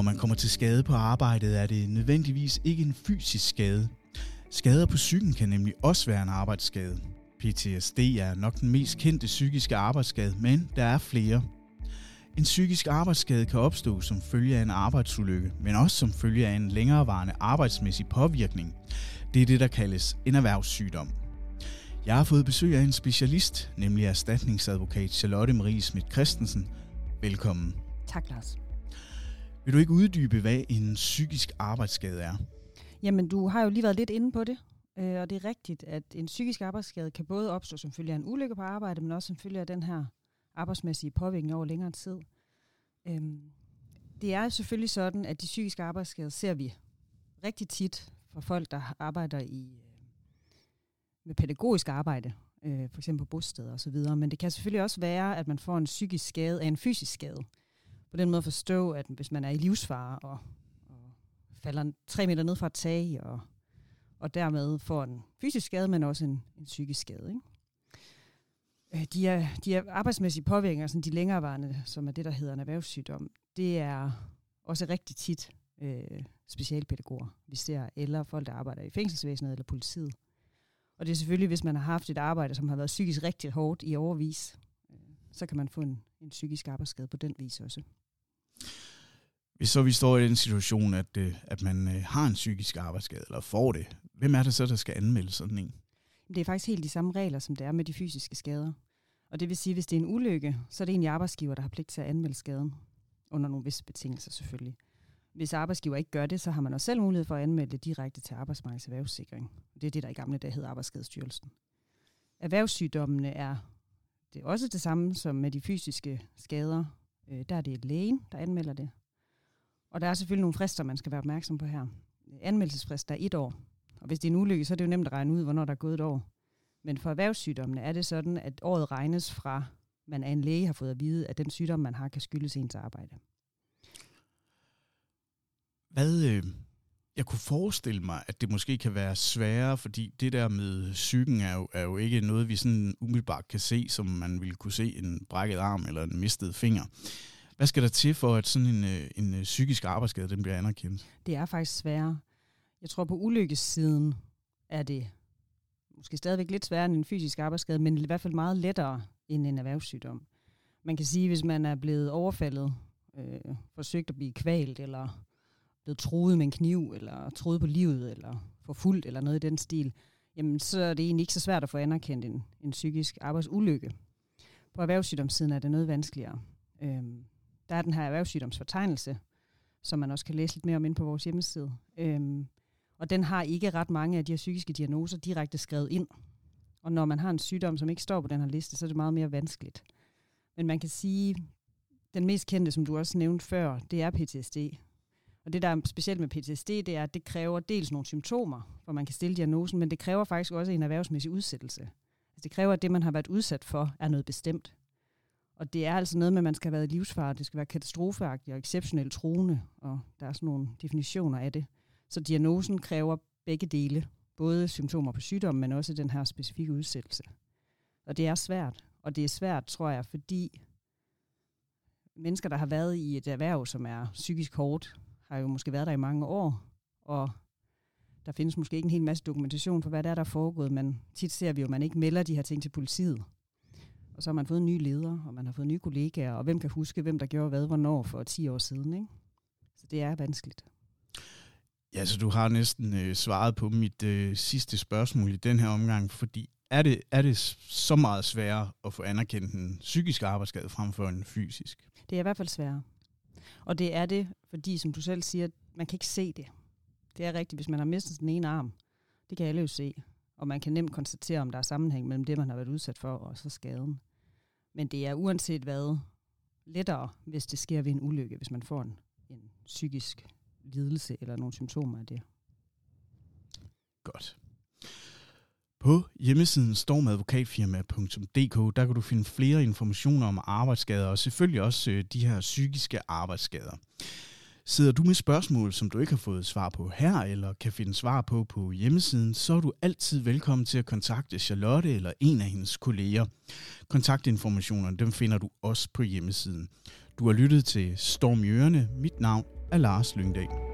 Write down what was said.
Når man kommer til skade på arbejdet, er det nødvendigvis ikke en fysisk skade. Skader på psyken kan nemlig også være en arbejdsskade. PTSD er nok den mest kendte psykiske arbejdsskade, men der er flere. En psykisk arbejdsskade kan opstå som følge af en arbejdsulykke, men også som følge af en længerevarende arbejdsmæssig påvirkning. Det er det, der kaldes en erhvervssygdom. Jeg har fået besøg af en specialist, nemlig erstatningsadvokat Charlotte Marie Schmidt Christensen. Velkommen. Tak, Lars. Vil du ikke uddybe, hvad en psykisk arbejdsskade er? Jamen, du har jo lige været lidt inde på det, øh, og det er rigtigt, at en psykisk arbejdsskade kan både opstå som følge af en ulykke på arbejde, men også som følge af den her arbejdsmæssige påvirkning over længere tid. Øhm, det er selvfølgelig sådan, at de psykiske arbejdsskader ser vi rigtig tit for folk, der arbejder i øh, med pædagogisk arbejde, øh, for eksempel på bosteder osv., men det kan selvfølgelig også være, at man får en psykisk skade af en fysisk skade. På den måde at forstå, at hvis man er i livsfare og, og falder tre meter ned fra et tag, og, og dermed får en fysisk skade, men også en, en psykisk skade. Ikke? Øh, de, er, de er arbejdsmæssige påvirkninger, sådan de længerevarende, som er det, der hedder en erhvervssygdom, det er også rigtig tit øh, specialpædagoger, vi ser, eller folk, der arbejder i fængselsvæsenet eller politiet. Og det er selvfølgelig, hvis man har haft et arbejde, som har været psykisk rigtig hårdt i overvis, øh, så kan man få en, en psykisk arbejdsskade på den vis også. Hvis så vi står i den situation, at, øh, at man øh, har en psykisk arbejdsskade, eller får det, hvem er det så, der skal anmelde sådan en? Det er faktisk helt de samme regler, som det er med de fysiske skader. Og det vil sige, at hvis det er en ulykke, så er det egentlig arbejdsgiver, der har pligt til at anmelde skaden. Under nogle visse betingelser selvfølgelig. Hvis arbejdsgiver ikke gør det, så har man også selv mulighed for at anmelde det direkte til arbejdsmarkedets erhvervssikring. Det er det, der i gamle dage hed Arbejdsskadestyrelsen. Erhvervssygdommene er det er også det samme som med de fysiske skader. Øh, der er det lægen, der anmelder det. Og der er selvfølgelig nogle frister, man skal være opmærksom på her. Anmeldelsesfrist er et år. Og hvis det er en ulykke, så er det jo nemt at regne ud, hvornår der er gået et år. Men for erhvervssygdommene er det sådan, at året regnes fra, man af en læge har fået at vide, at den sygdom, man har, kan skyldes ens arbejde. Hvad, øh, jeg kunne forestille mig, at det måske kan være sværere, fordi det der med psyken er jo, er jo ikke noget, vi sådan umiddelbart kan se, som man ville kunne se en brækket arm eller en mistet finger. Hvad skal der til for, at sådan en, øh, en øh, psykisk arbejdsskade den bliver anerkendt? Det er faktisk sværere. Jeg tror på ulykkessiden er det måske stadigvæk lidt sværere end en fysisk arbejdsskade, men i hvert fald meget lettere end en erhvervssygdom. Man kan sige, hvis man er blevet overfaldet, øh, forsøgt at blive kvalt, eller blevet troet med en kniv, eller troet på livet, eller forfulgt, eller noget i den stil, jamen så er det egentlig ikke så svært at få anerkendt en, en psykisk arbejdsulykke. På erhvervssygdomssiden er det noget vanskeligere. Øhm, der er den her erhvervssygdomsfortegnelse, som man også kan læse lidt mere om ind på vores hjemmeside. Øhm, og den har ikke ret mange af de her psykiske diagnoser direkte skrevet ind. Og når man har en sygdom, som ikke står på den her liste, så er det meget mere vanskeligt. Men man kan sige, den mest kendte, som du også nævnte før, det er PTSD. Og det, der er specielt med PTSD, det er, at det kræver dels nogle symptomer, hvor man kan stille diagnosen, men det kræver faktisk også en erhvervsmæssig udsættelse. Altså det kræver, at det, man har været udsat for, er noget bestemt. Og det er altså noget med, at man skal have været i livsfare, det skal være katastrofeagtigt og exceptionelt truende, og der er sådan nogle definitioner af det. Så diagnosen kræver begge dele, både symptomer på sygdom, men også den her specifikke udsættelse. Og det er svært, og det er svært, tror jeg, fordi mennesker, der har været i et erhverv, som er psykisk hårdt, har jo måske været der i mange år, og der findes måske ikke en hel masse dokumentation for, hvad der er, der er foregået, men tit ser vi jo, at man ikke melder de her ting til politiet. Og så har man fået en ny leder, og man har fået nye kollegaer, og hvem kan huske, hvem der gjorde hvad, hvornår for 10 år siden. Ikke? Så det er vanskeligt. Ja, så du har næsten øh, svaret på mit øh, sidste spørgsmål i den her omgang, fordi er det, er det så meget sværere at få anerkendt en psykisk arbejdsskade frem for en fysisk? Det er i hvert fald sværere. Og det er det, fordi som du selv siger, man kan ikke se det. Det er rigtigt, hvis man har mistet den ene arm. Det kan alle jo se. Og man kan nemt konstatere, om der er sammenhæng mellem det, man har været udsat for, og så skaden. Men det er uanset hvad lettere, hvis det sker ved en ulykke, hvis man får en, en psykisk lidelse eller nogle symptomer af det. På hjemmesiden stormadvokatfirma.dk, der kan du finde flere informationer om arbejdsskader og selvfølgelig også øh, de her psykiske arbejdsskader. Sidder du med spørgsmål, som du ikke har fået svar på her, eller kan finde svar på på hjemmesiden, så er du altid velkommen til at kontakte Charlotte eller en af hendes kolleger. Kontaktinformationerne dem finder du også på hjemmesiden. Du har lyttet til Storm Jørne. Mit navn er Lars Lyngdal.